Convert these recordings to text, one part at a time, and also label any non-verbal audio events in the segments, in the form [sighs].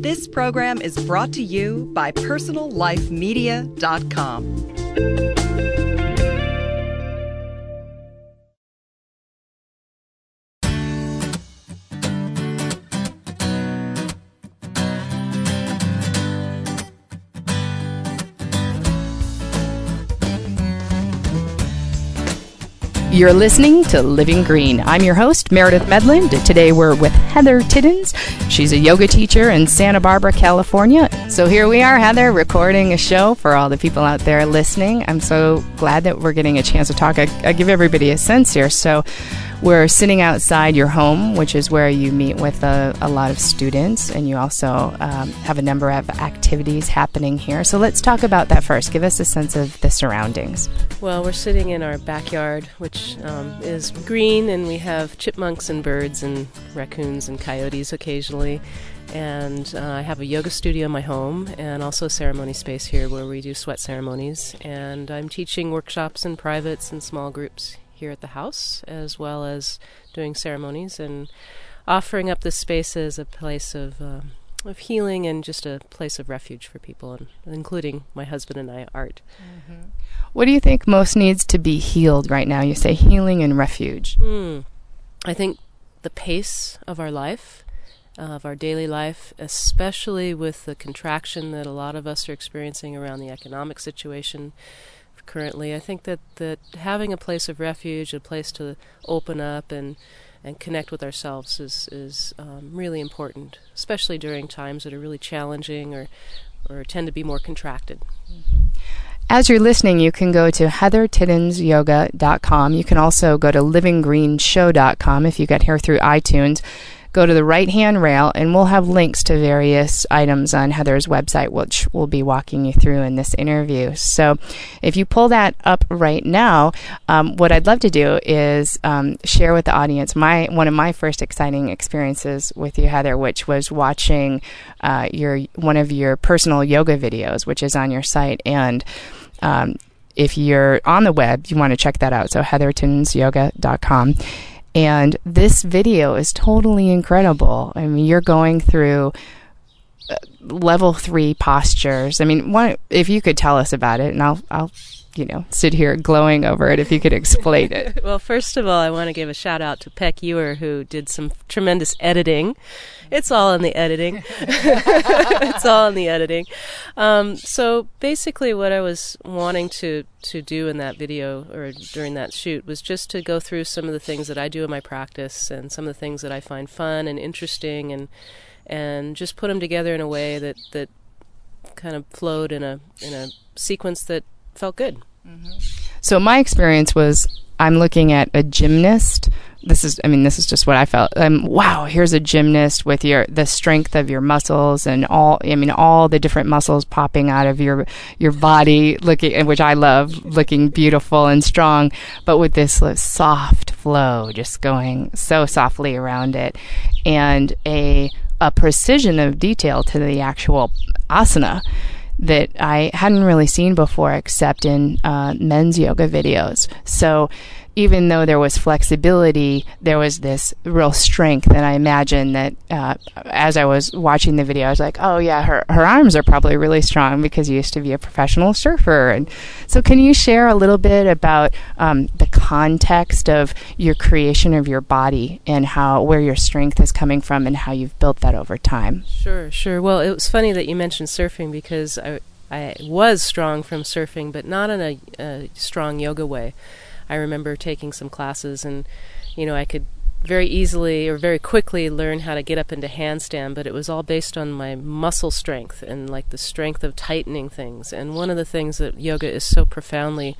This program is brought to you by PersonalLifeMedia.com. You're listening to Living Green. I'm your host, Meredith Medland. Today we're with Heather Tiddens. She's a yoga teacher in Santa Barbara, California. So here we are, Heather, recording a show for all the people out there listening. I'm so glad that we're getting a chance to talk. I, I give everybody a sense here. So we're sitting outside your home, which is where you meet with a, a lot of students, and you also um, have a number of activities happening here. So let's talk about that first. Give us a sense of the surroundings. Well, we're sitting in our backyard, which um, is green, and we have chipmunks and birds and raccoons and coyotes occasionally. And uh, I have a yoga studio in my home and also a ceremony space here where we do sweat ceremonies. And I'm teaching workshops in privates and small groups here at the house, as well as doing ceremonies and offering up this space as a place of uh, of healing and just a place of refuge for people, and including my husband and I, Art. Mm-hmm. What do you think most needs to be healed right now? You say healing and refuge. Mm. I think the pace of our life, uh, of our daily life, especially with the contraction that a lot of us are experiencing around the economic situation currently. I think that, that having a place of refuge, a place to open up and and connect with ourselves is is um, really important, especially during times that are really challenging or or tend to be more contracted. As you're listening, you can go to heathertiddensyoga.com. You can also go to livinggreenshow.com if you get here through iTunes go to the right hand rail and we'll have links to various items on Heather's website, which we'll be walking you through in this interview. So if you pull that up right now, um, what I'd love to do is um, share with the audience my one of my first exciting experiences with you, Heather, which was watching uh, your one of your personal yoga videos, which is on your site. And um, if you're on the web, you want to check that out. So heathertiddensyoga.com. And this video is totally incredible. I mean, you're going through uh, level three postures. I mean, if you could tell us about it, and I'll, I'll, you know, sit here glowing over it if you could explain it. [laughs] well, first of all, I want to give a shout out to Peck Ewer, who did some tremendous editing it's all in the editing. [laughs] it's all in the editing. Um, so basically, what I was wanting to to do in that video or during that shoot was just to go through some of the things that I do in my practice and some of the things that I find fun and interesting and and just put them together in a way that that kind of flowed in a in a sequence that felt good. Mm-hmm. So my experience was I'm looking at a gymnast this is i mean this is just what i felt um, wow here's a gymnast with your the strength of your muscles and all i mean all the different muscles popping out of your your body looking which i love looking beautiful and strong but with this soft flow just going so softly around it and a a precision of detail to the actual asana that I hadn't really seen before except in uh, men's yoga videos. So even though there was flexibility, there was this real strength. And I imagine that uh, as I was watching the video, I was like, oh, yeah, her, her arms are probably really strong because you used to be a professional surfer. And so, can you share a little bit about um, the context of your creation of your body and how where your strength is coming from and how you've built that over time? Sure, sure. Well, it was funny that you mentioned surfing because I, I was strong from surfing, but not in a, a strong yoga way. I remember taking some classes and you know I could very easily or very quickly learn how to get up into handstand, but it was all based on my muscle strength and like the strength of tightening things. And one of the things that yoga is so profoundly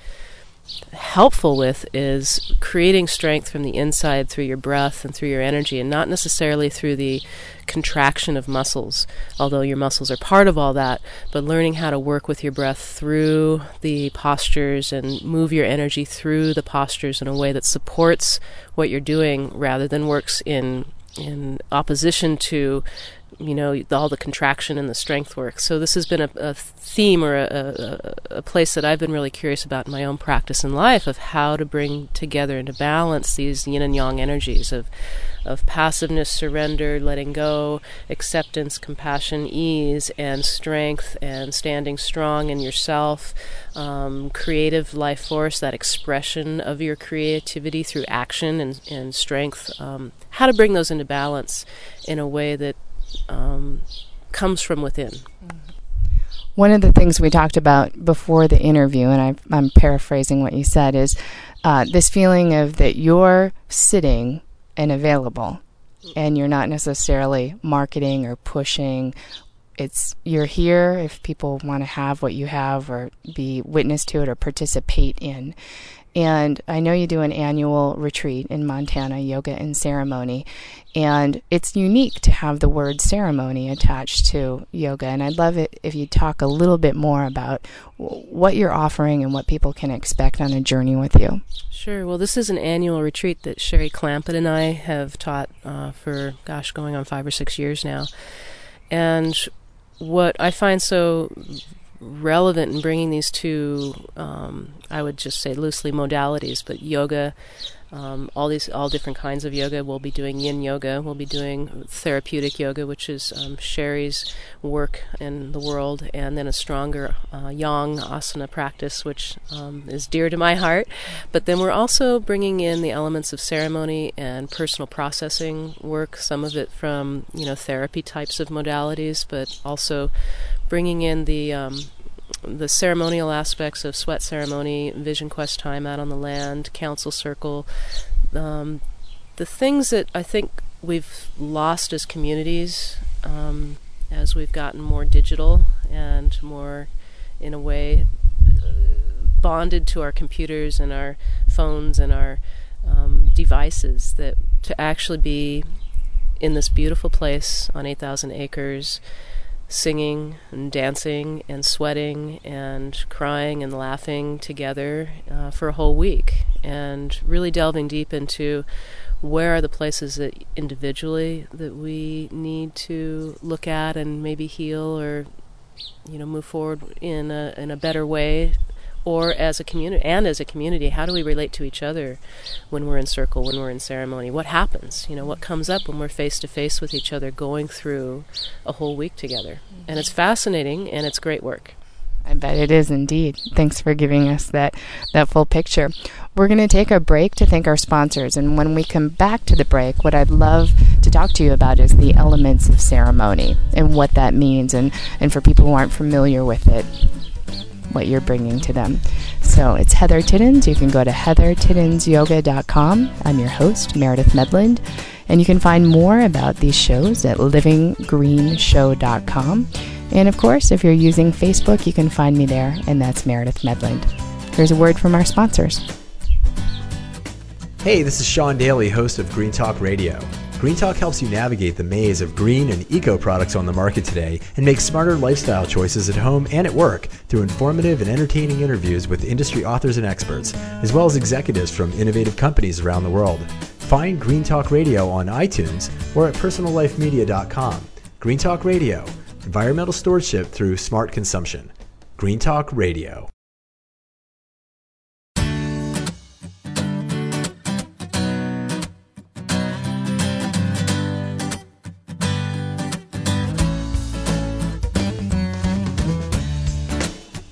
helpful with is creating strength from the inside through your breath and through your energy and not necessarily through the contraction of muscles although your muscles are part of all that but learning how to work with your breath through the postures and move your energy through the postures in a way that supports what you're doing rather than works in in opposition to you know all the contraction and the strength work. So this has been a, a theme or a, a, a, place that I've been really curious about in my own practice and life of how to bring together and to balance these yin and yang energies of of passiveness, surrender, letting go, acceptance, compassion, ease, and strength, and standing strong in yourself, um, creative life force, that expression of your creativity through action and, and strength. Um, how to bring those into balance in a way that um, comes from within. One of the things we talked about before the interview, and I, am paraphrasing what you said, is uh, this feeling of that you're sitting and available, and you're not necessarily marketing or pushing. It's you're here if people want to have what you have or be witness to it or participate in. And I know you do an annual retreat in Montana, yoga and ceremony. And it's unique to have the word ceremony attached to yoga. And I'd love it if you talk a little bit more about what you're offering and what people can expect on a journey with you. Sure. Well, this is an annual retreat that Sherry Clampett and I have taught uh, for, gosh, going on five or six years now. And what I find so relevant in bringing these two, um, I would just say loosely modalities, but yoga, um, all these, all different kinds of yoga. We'll be doing yin yoga. We'll be doing therapeutic yoga, which is um, Sherry's work in the world, and then a stronger uh, yang asana practice, which um, is dear to my heart. But then we're also bringing in the elements of ceremony and personal processing work. Some of it from you know therapy types of modalities, but also bringing in the um, the ceremonial aspects of sweat ceremony, vision quest time out on the land, council circle, um, the things that I think we've lost as communities um, as we've gotten more digital and more, in a way, bonded to our computers and our phones and our um, devices. That to actually be in this beautiful place on 8,000 acres singing and dancing and sweating and crying and laughing together uh, for a whole week and really delving deep into where are the places that individually that we need to look at and maybe heal or you know move forward in a in a better way or as a community and as a community how do we relate to each other when we're in circle when we're in ceremony what happens you know what comes up when we're face to face with each other going through a whole week together and it's fascinating and it's great work I bet it is indeed. Thanks for giving us that, that full picture. We're going to take a break to thank our sponsors. And when we come back to the break, what I'd love to talk to you about is the elements of ceremony and what that means, and, and for people who aren't familiar with it what you're bringing to them. So it's Heather Tiddens. You can go to heathertiddensyoga.com. I'm your host, Meredith Medland. And you can find more about these shows at livinggreenshow.com. And of course, if you're using Facebook, you can find me there, and that's Meredith Medland. Here's a word from our sponsors. Hey, this is Sean Daly, host of Green Talk Radio. Green Talk helps you navigate the maze of green and eco products on the market today and make smarter lifestyle choices at home and at work through informative and entertaining interviews with industry authors and experts, as well as executives from innovative companies around the world. Find Green Talk Radio on iTunes or at personallifemedia.com. Green Talk Radio, environmental stewardship through smart consumption. Green Talk Radio.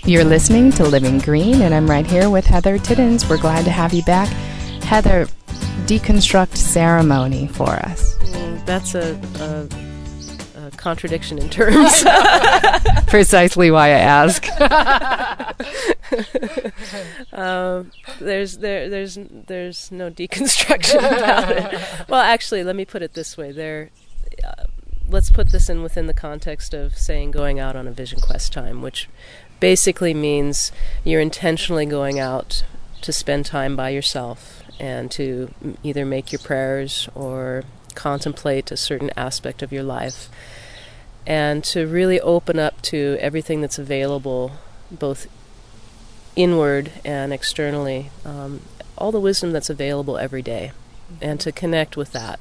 You're listening to Living Green, and I'm right here with Heather Tiddens. We're glad to have you back. Heather, deconstruct ceremony for us. Mm, that's a, a, a, contradiction in [laughs] terms. Precisely why I ask. [laughs] [laughs] um, there's there there's there's no deconstruction about it. Well, actually, let me put it this way: there. Uh, let's put this in within the context of saying going out on a vision quest time, which basically means you're intentionally going out to spend time by yourself and to either make your prayers or contemplate a certain aspect of your life. And to really open up to everything that's available both inward and externally um, all the wisdom that's available every day. And to connect with that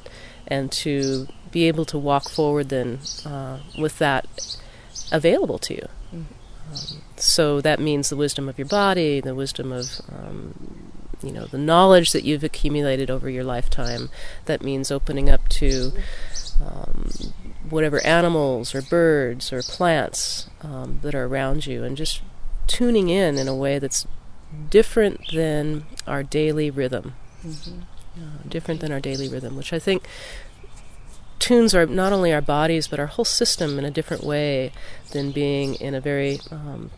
and to be able to walk forward then uh, with that available to you. Um, so that means the wisdom of your body, the wisdom of um, you know the knowledge that you've accumulated over your lifetime. That means opening up to um, whatever animals or birds or plants um, that are around you, and just tuning in in a way that's different than our daily rhythm. Mm-hmm. Uh, different than our daily rhythm, which I think tunes our not only our bodies but our whole system in a different way than being in a very um,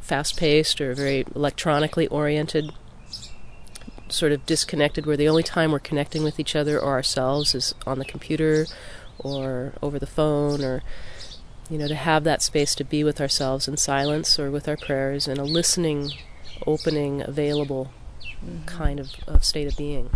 fast-paced or very electronically oriented sort of disconnected where the only time we're connecting with each other or ourselves is on the computer or over the phone or you know to have that space to be with ourselves in silence or with our prayers in a listening opening available mm-hmm. kind of, of state of being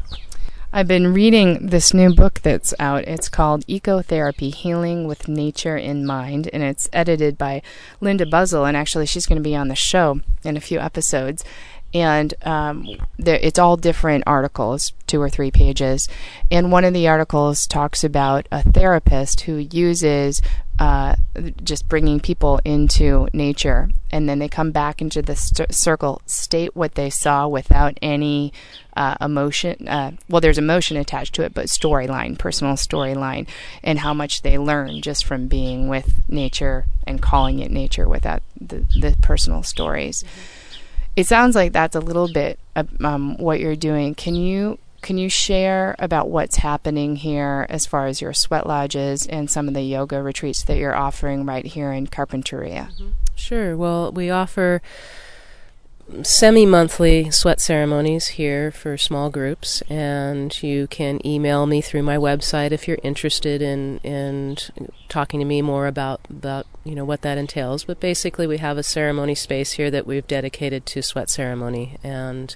I've been reading this new book that's out. It's called Ecotherapy Healing with Nature in Mind, and it's edited by Linda Buzzell. And actually, she's going to be on the show in a few episodes. And um, it's all different articles, two or three pages. And one of the articles talks about a therapist who uses uh, just bringing people into nature, and then they come back into the st- circle, state what they saw without any uh, emotion. Uh, well, there's emotion attached to it, but storyline, personal storyline, and how much they learn just from being with nature and calling it nature without the, the personal stories. Mm-hmm. It sounds like that's a little bit um, what you're doing. Can you can you share about what's happening here as far as your sweat lodges and some of the yoga retreats that you're offering right here in Carpinteria? Mm-hmm. Sure. Well, we offer semi monthly sweat ceremonies here for small groups, and you can email me through my website if you're interested in, in talking to me more about, about you know what that entails. But basically, we have a ceremony space here that we've dedicated to sweat ceremony, and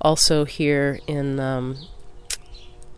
also here in um,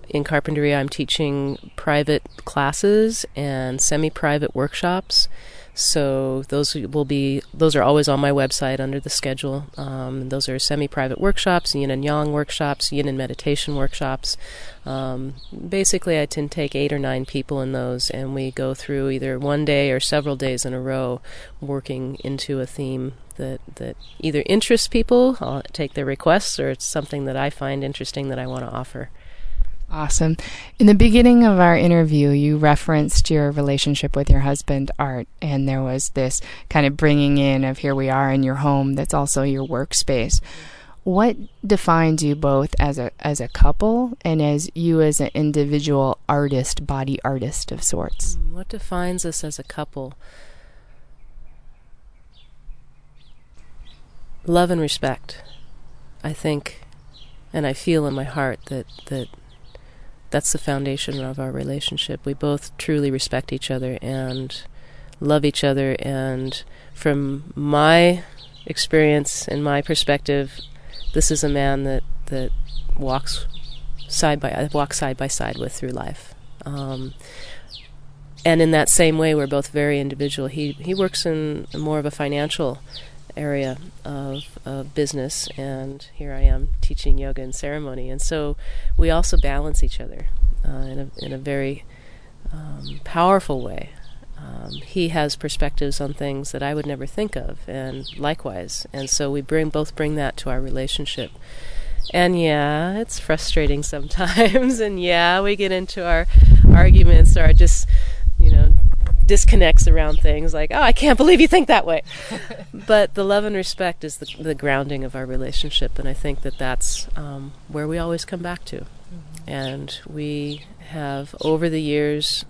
in Carpinteria, I'm teaching private classes and semi-private workshops. So those will be those are always on my website under the schedule. Um, those are semi-private workshops, yin and yang workshops, yin and meditation workshops. Um, basically, I tend to take eight or nine people in those, and we go through either one day or several days in a row, working into a theme that that either interests people, I'll take their requests, or it's something that I find interesting that I want to offer. Awesome. In the beginning of our interview, you referenced your relationship with your husband, Art, and there was this kind of bringing in of here we are in your home that's also your workspace. What defines you both as a as a couple and as you as an individual artist, body artist of sorts? Mm, what defines us as a couple? love and respect. I think, and I feel in my heart that that that's the foundation of our relationship. We both truly respect each other and love each other. And from my experience and my perspective, this is a man that that walks side by walk side by side with through life. Um, and in that same way, we're both very individual. He he works in more of a financial area of, business, and here I am teaching yoga and ceremony. And so we also balance each other uh, in, a, in a very um, powerful way. Um, he has perspectives on things that I would never think of, and likewise. And so we bring both bring that to our relationship. And yeah, it's frustrating [laughs] sometimes, and yeah, we get into our arguments or just, you know, disconnects around things like, oh, I can't believe you think that way. [laughs] but the love and respect is the, the grounding of our relationship, and I think that that's um, where we always come back to. Mm-hmm. And we have, over the years,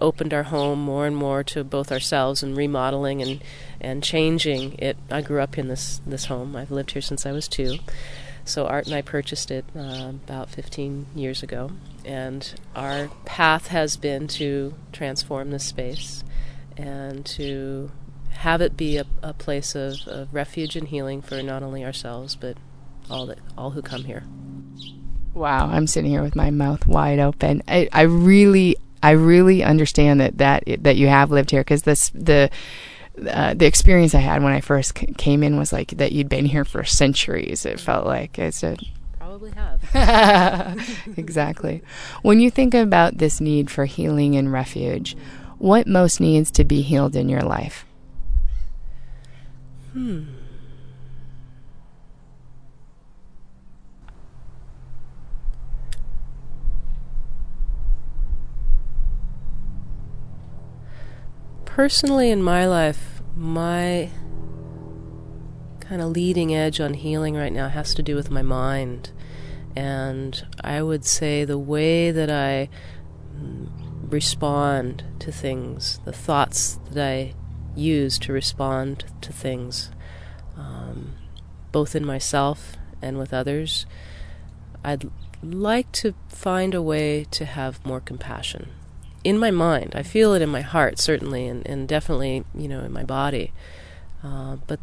opened our home more and more to both ourselves and remodeling and, and changing it. I grew up in this, this home. I've lived here since I was two. So Art and I purchased it uh, about 15 years ago, and our path has been to transform this space and to have it be a, a place of, of, refuge and healing for not only ourselves but all that all who come here. Wow, I'm sitting here with my mouth wide open. I, I really, I really understand that that that you have lived here because this the uh, the experience I had when I first c- came in was like that you'd been here for centuries. It felt like it's a probably have. [laughs] [laughs] exactly. When you think about this need for healing and refuge, what most needs to be healed in your life? Hmm. Personally, in my life, my kind of leading edge on healing right now has to do with my mind. And I would say the way that I respond to things, the thoughts that I use to respond to things, um, both in myself and with others, I'd like to find a way to have more compassion. In my mind, I feel it in my heart, certainly, and, and definitely, you know, in my body. Uh, but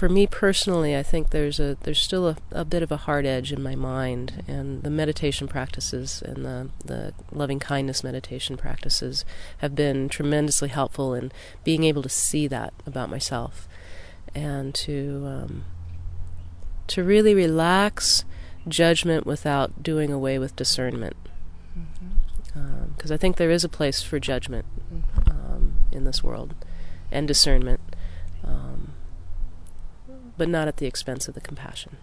for me personally, I think there's a there's still a, a bit of a hard edge in my mind, and the meditation practices and the the loving kindness meditation practices have been tremendously helpful in being able to see that about myself, and to um, to really relax judgment without doing away with discernment, because mm-hmm. um, I think there is a place for judgment mm-hmm. um, in this world, and discernment. Um, but not at the expense of the compassion.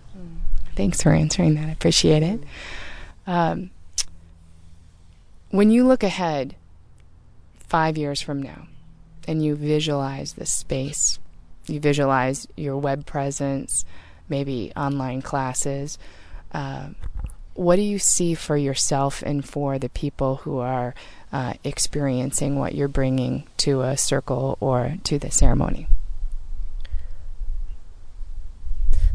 Thanks for answering that. I appreciate it. Um, when you look ahead five years from now and you visualize this space, you visualize your web presence, maybe online classes, uh, what do you see for yourself and for the people who are uh, experiencing what you're bringing to a circle or to the ceremony?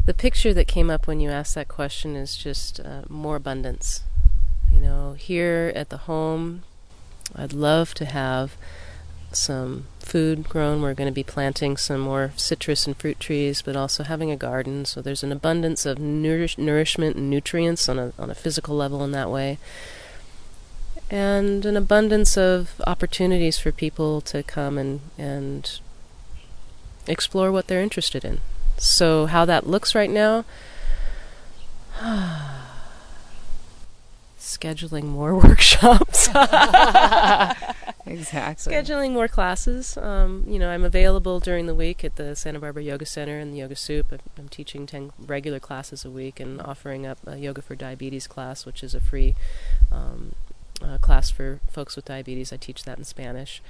The picture that came up when you asked that question is just uh, more abundance. You know, here at the home, I'd love to have some food grown. We're going to be planting some more citrus and fruit trees, but also having a garden. So there's an abundance of nourish- nourishment and nutrients on a on a physical level in that way, and an abundance of opportunities for people to come and and explore what they're interested in. So, how that looks right now, [sighs] scheduling more [laughs] workshops. [laughs] exactly. Scheduling more classes. Um, you know, I'm available during the week at the Santa Barbara Yoga Center and the Yoga Soup. I'm teaching 10 regular classes a week and offering up a Yoga for Diabetes class, which is a free um, uh, class for folks with diabetes. I teach that in Spanish.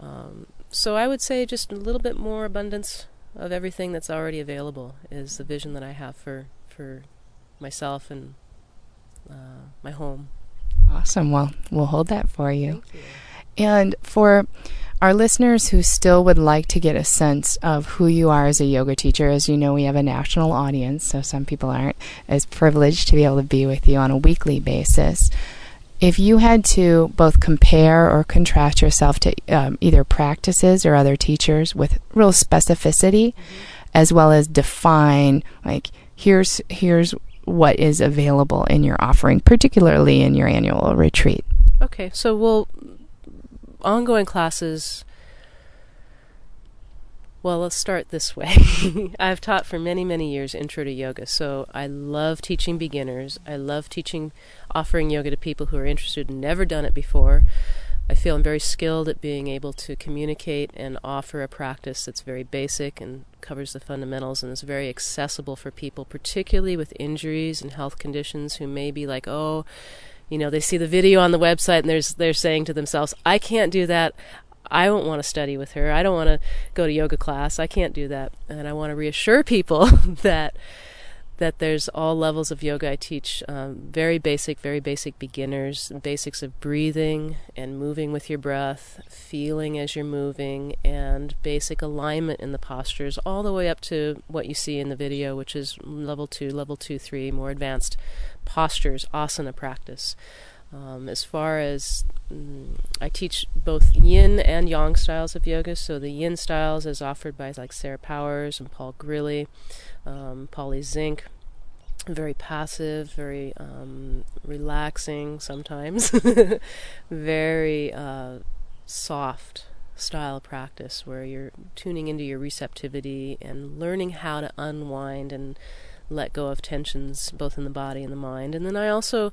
Um, so I would say just a little bit more abundance of everything that's already available is the vision that I have for for myself and uh, my home. Awesome. Well, we'll hold that for you. you. And for our listeners who still would like to get a sense of who you are as a yoga teacher, as you know, we have a national audience, so some people aren't as privileged to be able to be with you on a weekly basis if you had to both compare or contrast yourself to um, either practices or other teachers with real specificity, as well as define like here's here's what is available in your offering, particularly in your annual retreat. Okay, so we'll ongoing classes well, let's start this way. [laughs] I've taught for many, many years intro to yoga, so I love teaching beginners. I love teaching, offering yoga to people who are interested and never done it before. I feel I'm very skilled at being able to communicate and offer a practice that's very basic and covers the fundamentals and is very accessible for people, particularly with injuries and health conditions who may be like, oh, you know, they see the video on the website and there's they're saying to themselves, I can't do that. I don't want to study with her. I don't want to go to yoga class. I can't do that. And I want to reassure [laughs] people that that there's all levels of yoga I teach. Um, very basic, very basic beginners, basics of breathing and moving with your breath, feeling as you're moving, and basic alignment in the postures, all the way up to what you see in the video, which is level two, level two, three, more advanced postures, asana practice. Um, as far as mm, I teach both yin and yang styles of yoga, so the yin styles is offered by like Sarah Powers and Paul Grilley, um, Paulie Zink, very passive, very um, relaxing sometimes, [laughs] very uh, soft style practice where you're tuning into your receptivity and learning how to unwind and let go of tensions both in the body and the mind. And then I also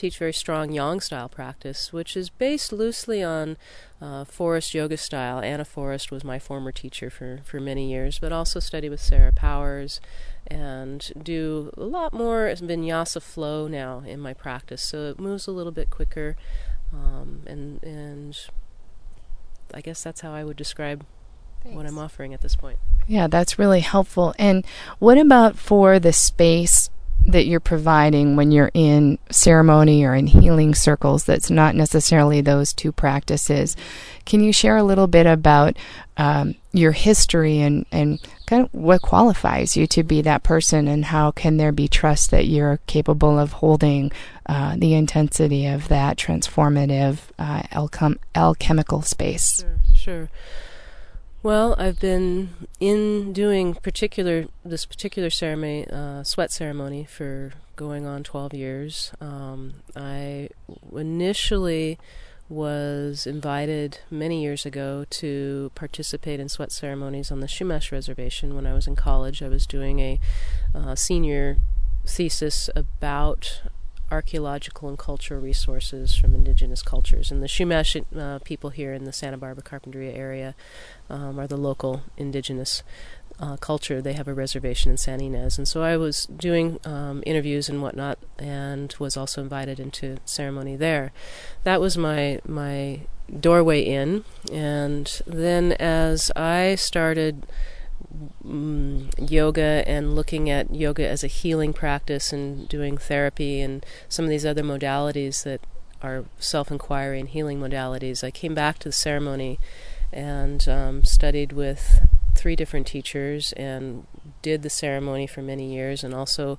teach very strong yang style practice, which is based loosely on uh, Forrest yoga style. Anna Forrest was my former teacher for, for many years, but also study with Sarah Powers and do a lot more vinyasa flow now in my practice. So it moves a little bit quicker, um, and and I guess that's how I would describe Thanks. what I'm offering at this point. Yeah, that's really helpful. And what about for the space that you're providing when you're in ceremony or in healing circles that's not necessarily those two practices? Can you share a little bit about um, your history and, and kind of what qualifies you to be that person and how can there be trust that you're capable of holding uh, the intensity of that transformative uh, alchem- alchemical space? Sure, sure. Well, I've been in doing particular this particular ceremony, uh, sweat ceremony, for going on 12 years. Um, I initially was invited many years ago to participate in sweat ceremonies on the Chumash Reservation when I was in college. I was doing a uh, senior thesis about archaeological and cultural resources from indigenous cultures. And the Chumash uh, people here in the Santa Barbara Carpinteria area um, are the local indigenous uh, culture. They have a reservation in Santa Ynez. And so I was doing um, interviews and whatnot and was also invited into ceremony there. That was my, my doorway in. And then as I started um, yoga and looking at yoga as a healing practice and doing therapy and some of these other modalities that are self inquiry and healing modalities, I came back to the ceremony and um, studied with three different teachers and did the ceremony for many years and also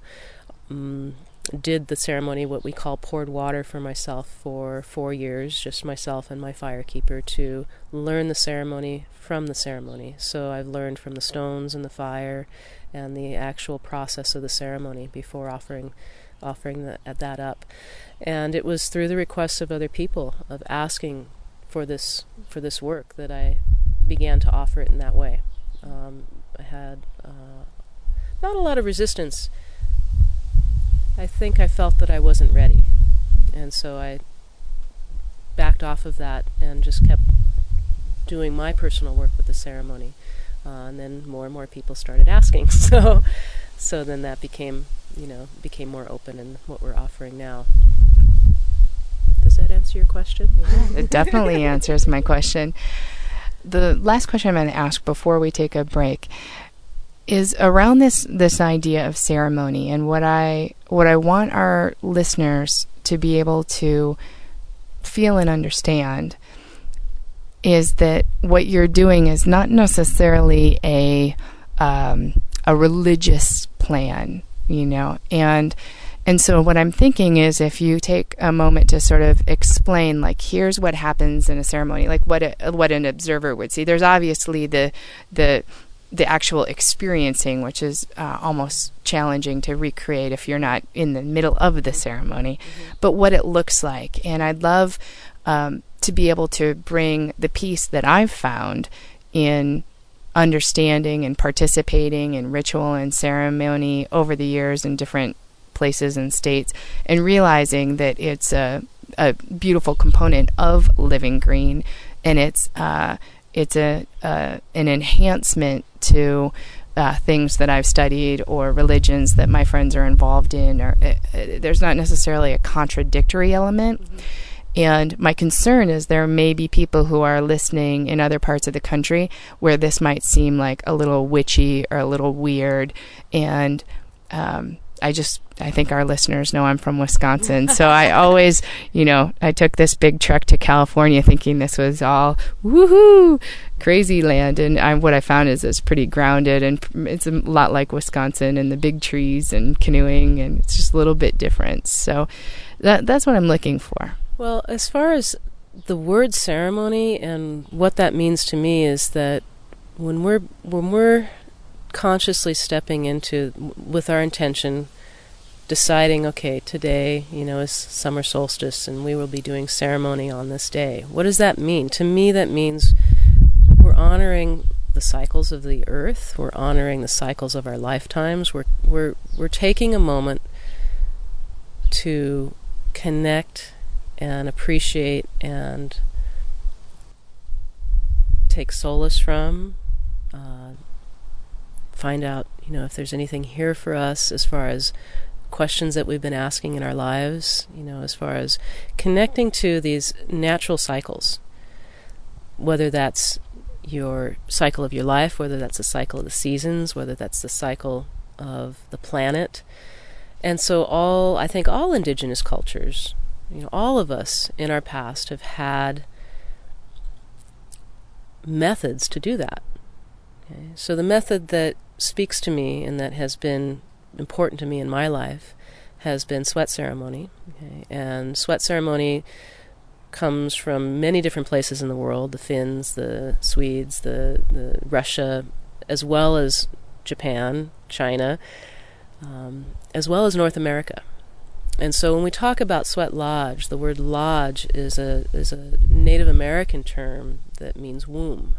um, did the ceremony, what we call poured water for myself for four years, just myself and my firekeeper, to learn the ceremony from the ceremony. So I've learned from the stones and the fire and the actual process of the ceremony before offering offering the, that up. And it was through the requests of other people of asking for this for this work that I began to offer it in that way. Um, I had uh, not a lot of resistance I think I felt that I wasn't ready. And so I backed off of that and just kept doing my personal work with the ceremony. Uh, and then more and more people started asking. [laughs] So, so then that became, you know, became more open in what we're offering now. Does that answer your question? Yeah, [laughs] it definitely answers my question. The last question I'm going to ask before we take a break is around this this idea of ceremony and what I what I want our listeners to be able to feel and understand is that what you're doing is not necessarily a um, a religious plan, you know, and and so what I'm thinking is if you take a moment to sort of explain, like, here's what happens in a ceremony, like what a, what an observer would see. There's obviously the the the actual experiencing, which is uh, almost challenging to recreate if you're not in the middle of the ceremony, mm-hmm. but what it looks like. And I'd love um, to be able to bring the piece that I've found in understanding and participating in ritual and ceremony over the years in different places and states, and realizing that it's a, a beautiful component of living green, and it's uh, it's a uh, an enhancement to uh, things that I've studied or religions that my friends are involved in. Or uh, uh, there's not necessarily a contradictory element. Mm-hmm. And my concern is there may be people who are listening in other parts of the country where this might seem like a little witchy or a little weird. And um, I just I think our listeners know I'm from Wisconsin, so I always, you know, I took this big trek to California thinking this was all woohoo crazy land, and I, what I found is it's pretty grounded and it's a lot like Wisconsin and the big trees and canoeing, and it's just a little bit different. So that that's what I'm looking for. Well, as far as the word ceremony and what that means to me is that when we're when we're consciously stepping into with our intention deciding okay today you know is summer solstice and we will be doing ceremony on this day what does that mean to me that means we're honoring the cycles of the earth. We're honoring the cycles of our lifetimes. We're we're we're taking a moment to connect and appreciate and take solace from. Uh, find out, you know, if there's anything here for us as far as questions that we've been asking in our lives, you know, as far as connecting to these natural cycles, whether that's your cycle of your life, whether that's the cycle of the seasons, whether that's the cycle of the planet. And so, all, I think, all indigenous cultures, you know, all of us in our past have had methods to do that. Okay? So, the method that speaks to me and that has been important to me in my life has been sweat ceremony. Okay? And sweat ceremony comes from many different places in the world the Finns, the Swedes, the, the Russia, as well as Japan, China, um, as well as North America. And so when we talk about sweat lodge, the word lodge is a, is a Native American term that means womb.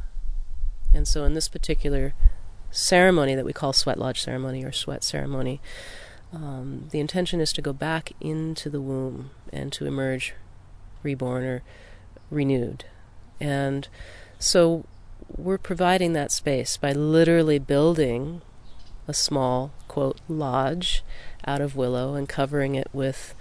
And so in this particular ceremony that we call sweat lodge ceremony or sweat ceremony, um, the intention is to go back into the womb and to emerge reborn or renewed. And so we're providing that space by literally building a small, quote, lodge out of willow and covering it with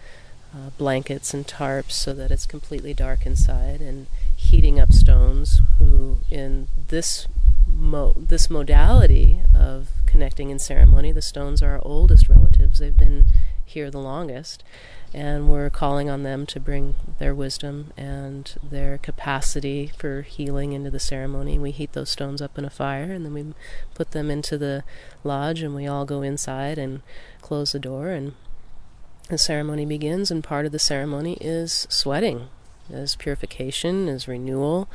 uh, blankets and tarps so that it's completely dark inside and heating up stones who in this mo- this modality of connecting in ceremony. The stones are our oldest relatives. They've been here the longest. And we're calling on them to bring their wisdom and their capacity for healing into the ceremony. We heat those stones up in a fire and then we put them into the lodge and we all go inside and close the door and the ceremony begins and part of the ceremony is sweating, is purification, is renewal,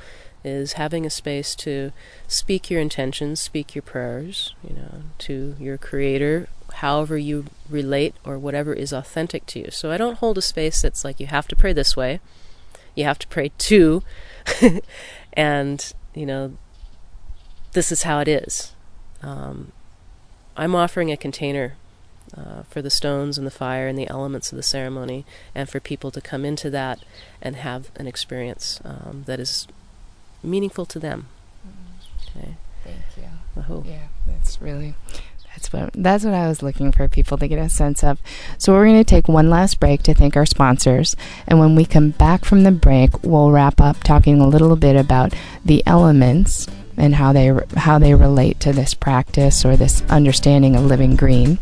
is having a space to speak your intentions, speak your prayers, you know, to your creator, however you relate or whatever is authentic to you. So I don't hold a space that's like you have to pray this way, you have to pray to, [laughs] and you know, this is how it is. Um, I'm offering a container uh, for the stones and the fire and the elements of the ceremony, and for people to come into that and have an experience um, that is meaningful to them. Okay. Thank you. I hope. Yeah, that's really that's what that's what I was looking for people to get a sense of. So we're going to take one last break to thank our sponsors, and when we come back from the break, we'll wrap up talking a little bit about the elements and how they how they relate to this practice or this understanding of living green.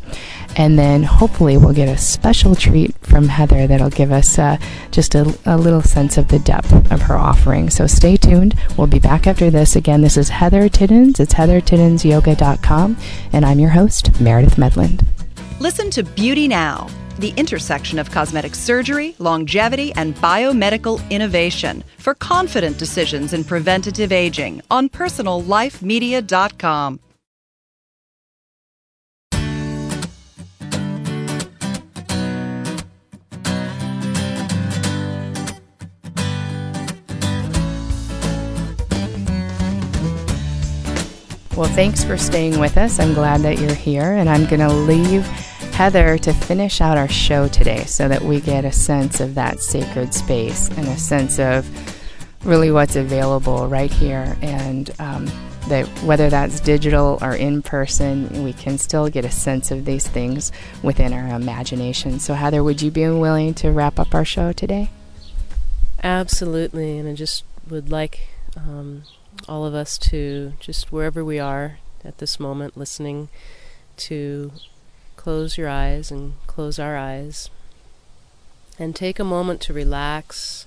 And then hopefully we'll get a special treat from Heather that'll give us uh, just a, a little sense of the depth of her offering. So stay tuned. We'll be back after this. Again, this is Heather Tiddens. It's heathertiddensyoga.com. And I'm your host, Meredith Medland. Listen to Beauty Now, the intersection of cosmetic surgery, longevity, and biomedical innovation for confident decisions in preventative aging on personallifemedia.com. Well, thanks for staying with us. I'm glad that you're here, and I'm going to leave Heather to finish out our show today so that we get a sense of that sacred space and a sense of really what's available right here and um, that whether that's digital or in person, we can still get a sense of these things within our imagination. So, Heather, would you be willing to wrap up our show today? Absolutely, and I just would like um, all of us to just wherever we are at this moment listening to close your eyes and close our eyes. And take a moment to relax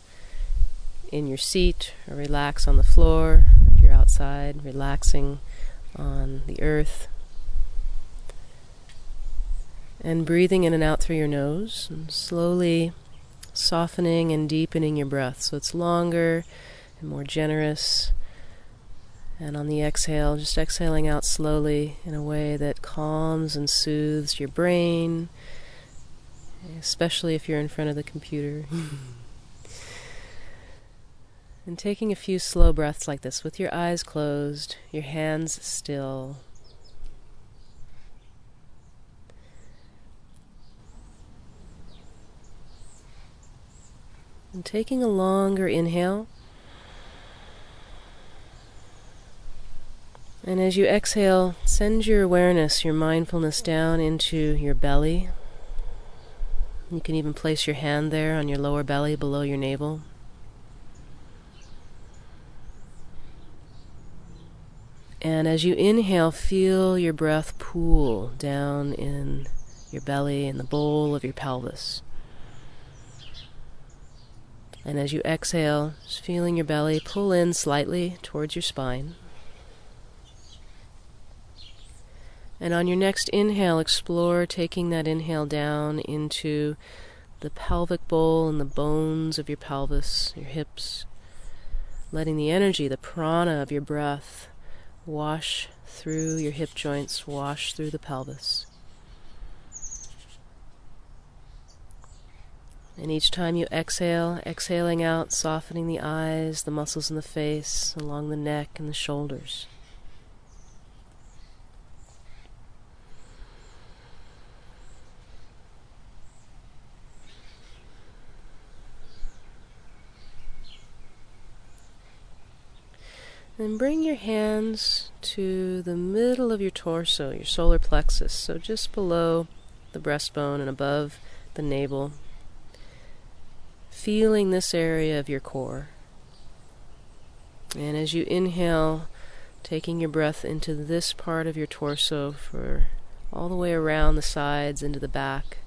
in your seat or relax on the floor if you're outside relaxing on the earth. And breathing in and out through your nose and slowly softening and deepening your breath. So it's longer and more generous and on the exhale, just exhaling out slowly in a way that calms and soothes your brain, especially if you're in front of the computer. [laughs] And taking a few slow breaths like this with your eyes closed, your hands still. And taking a longer inhale. And as you exhale, send your awareness, your mindfulness down into your belly. You can even place your hand there on your lower belly below your navel. And as you inhale, feel your breath pool down in your belly and the bowl of your pelvis. And as you exhale, just feeling your belly pull in slightly towards your spine. And on your next inhale, explore taking that inhale down into the pelvic bowl and the bones of your pelvis, your hips, letting the energy, the prana of your breath, wash through your hip joints, wash through the pelvis. And each time you exhale, exhaling out, softening the eyes, the muscles in the face, along the neck and the shoulders. Then bring your hands to the middle of your torso, your solar plexus, so just below the breastbone and above the navel. Feeling this area of your core. And as you inhale, taking your breath into this part of your torso for all the way around the sides into the back.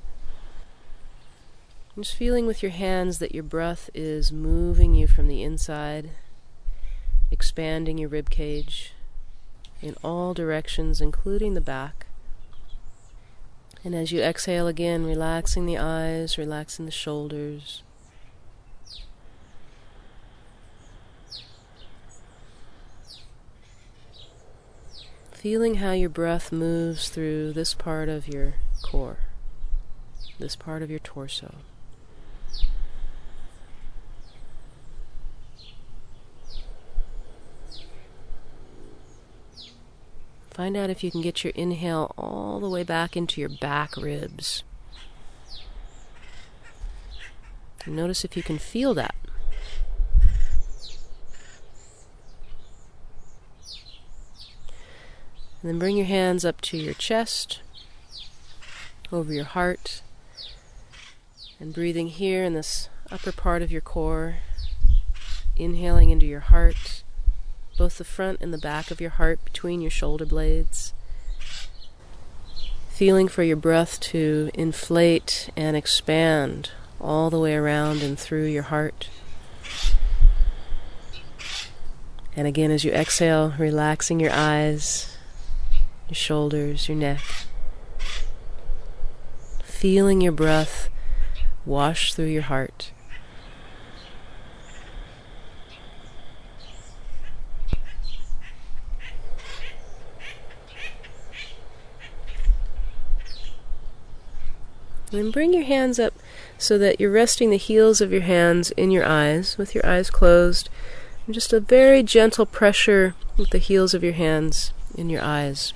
Just feeling with your hands that your breath is moving you from the inside expanding your rib cage in all directions, including the back. And as you exhale again, relaxing the eyes, relaxing the shoulders. Feeling how your breath moves through this part of your core, this part of your torso. Find out if you can get your inhale all the way back into your back ribs. Notice if you can feel that. And then bring your hands up to your chest, over your heart, and breathing here in this upper part of your core, inhaling into your heart both the front and the back of your heart between your shoulder blades. Feeling for your breath to inflate and expand all the way around and through your heart. And again, as you exhale, relaxing your eyes, your shoulders, your neck. Feeling your breath wash through your heart. And bring your hands up so that you're resting the heels of your hands in your eyes with your eyes closed. And just a very gentle pressure with the heels of your hands in your eyes.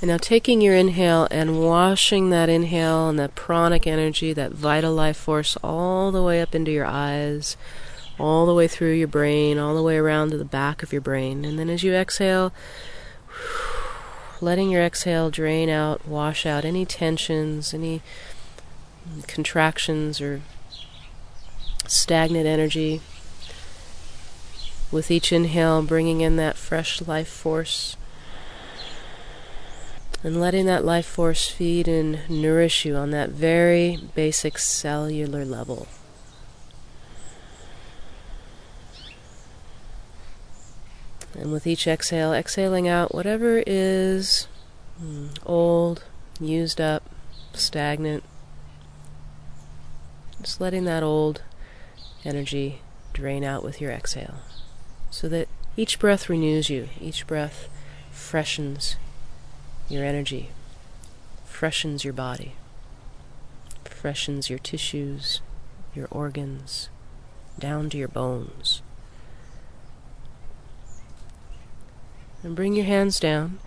And now taking your inhale and washing that inhale and that pranic energy, that vital life force, all the way up into your eyes, all the way through your brain, all the way around to the back of your brain. And then as you exhale, letting your exhale drain out, wash out any tensions, any contractions or stagnant energy. With each inhale, bringing in that fresh life force and letting that life force feed and nourish you on that very basic cellular level. And with each exhale, exhaling out whatever is mm, old, used up, stagnant. Just letting that old energy drain out with your exhale. So that each breath renews you, each breath freshens your energy, freshens your body, freshens your tissues, your organs, down to your bones. And bring your hands down.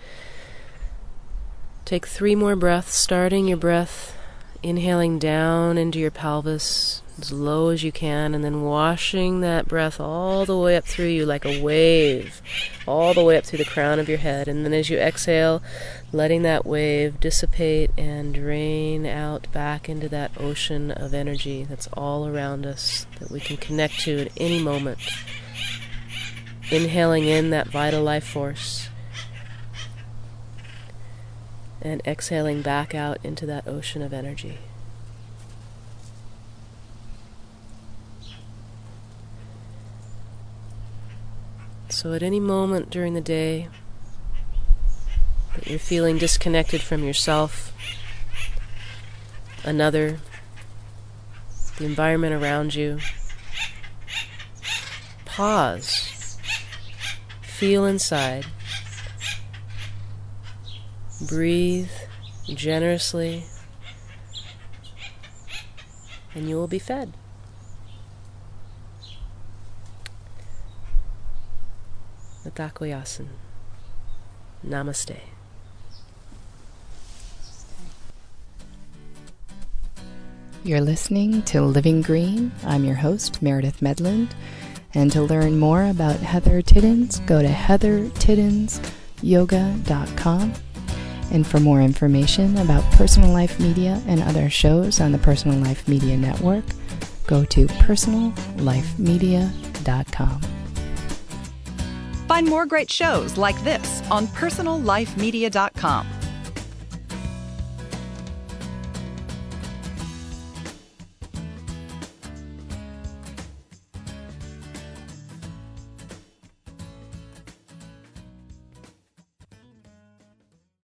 Take three more breaths, starting your breath, inhaling down into your pelvis as low as you can, and then washing that breath all the way up through you like a wave, all the way up through the crown of your head. And then as you exhale, letting that wave dissipate and drain out back into that ocean of energy that's all around us that we can connect to at any moment. Inhaling in that vital life force and exhaling back out into that ocean of energy. So, at any moment during the day that you're feeling disconnected from yourself, another, the environment around you, pause, feel inside Breathe generously, and you will be fed. Mitakuye Oyasin. Namaste. You're listening to Living Green. I'm your host, Meredith Medland. And to learn more about Heather Tiddens, go to heathertiddensyoga.com. And for more information about Personal Life Media and other shows on the Personal Life Media Network, go to personallifemedia.com. Find more great shows like this on personallifemedia.com.